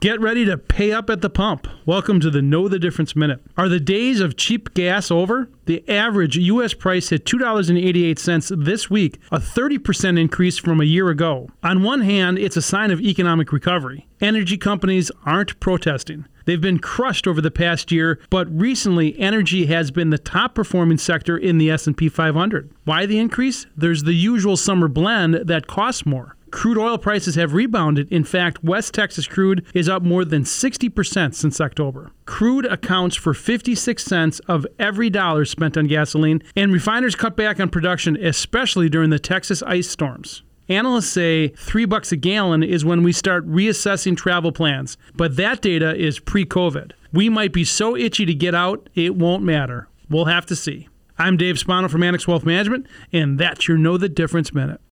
Get ready to pay up at the pump. Welcome to the Know the Difference Minute. Are the days of cheap gas over? The average U.S. price hit $2.88 this week, a 30% increase from a year ago. On one hand, it's a sign of economic recovery. Energy companies aren't protesting. They've been crushed over the past year, but recently energy has been the top performing sector in the S&P 500. Why the increase? There's the usual summer blend that costs more crude oil prices have rebounded. In fact, West Texas crude is up more than 60% since October. Crude accounts for 56 cents of every dollar spent on gasoline, and refiners cut back on production, especially during the Texas ice storms. Analysts say three bucks a gallon is when we start reassessing travel plans, but that data is pre COVID. We might be so itchy to get out, it won't matter. We'll have to see. I'm Dave Spano from Annex Wealth Management, and that's your Know the Difference Minute.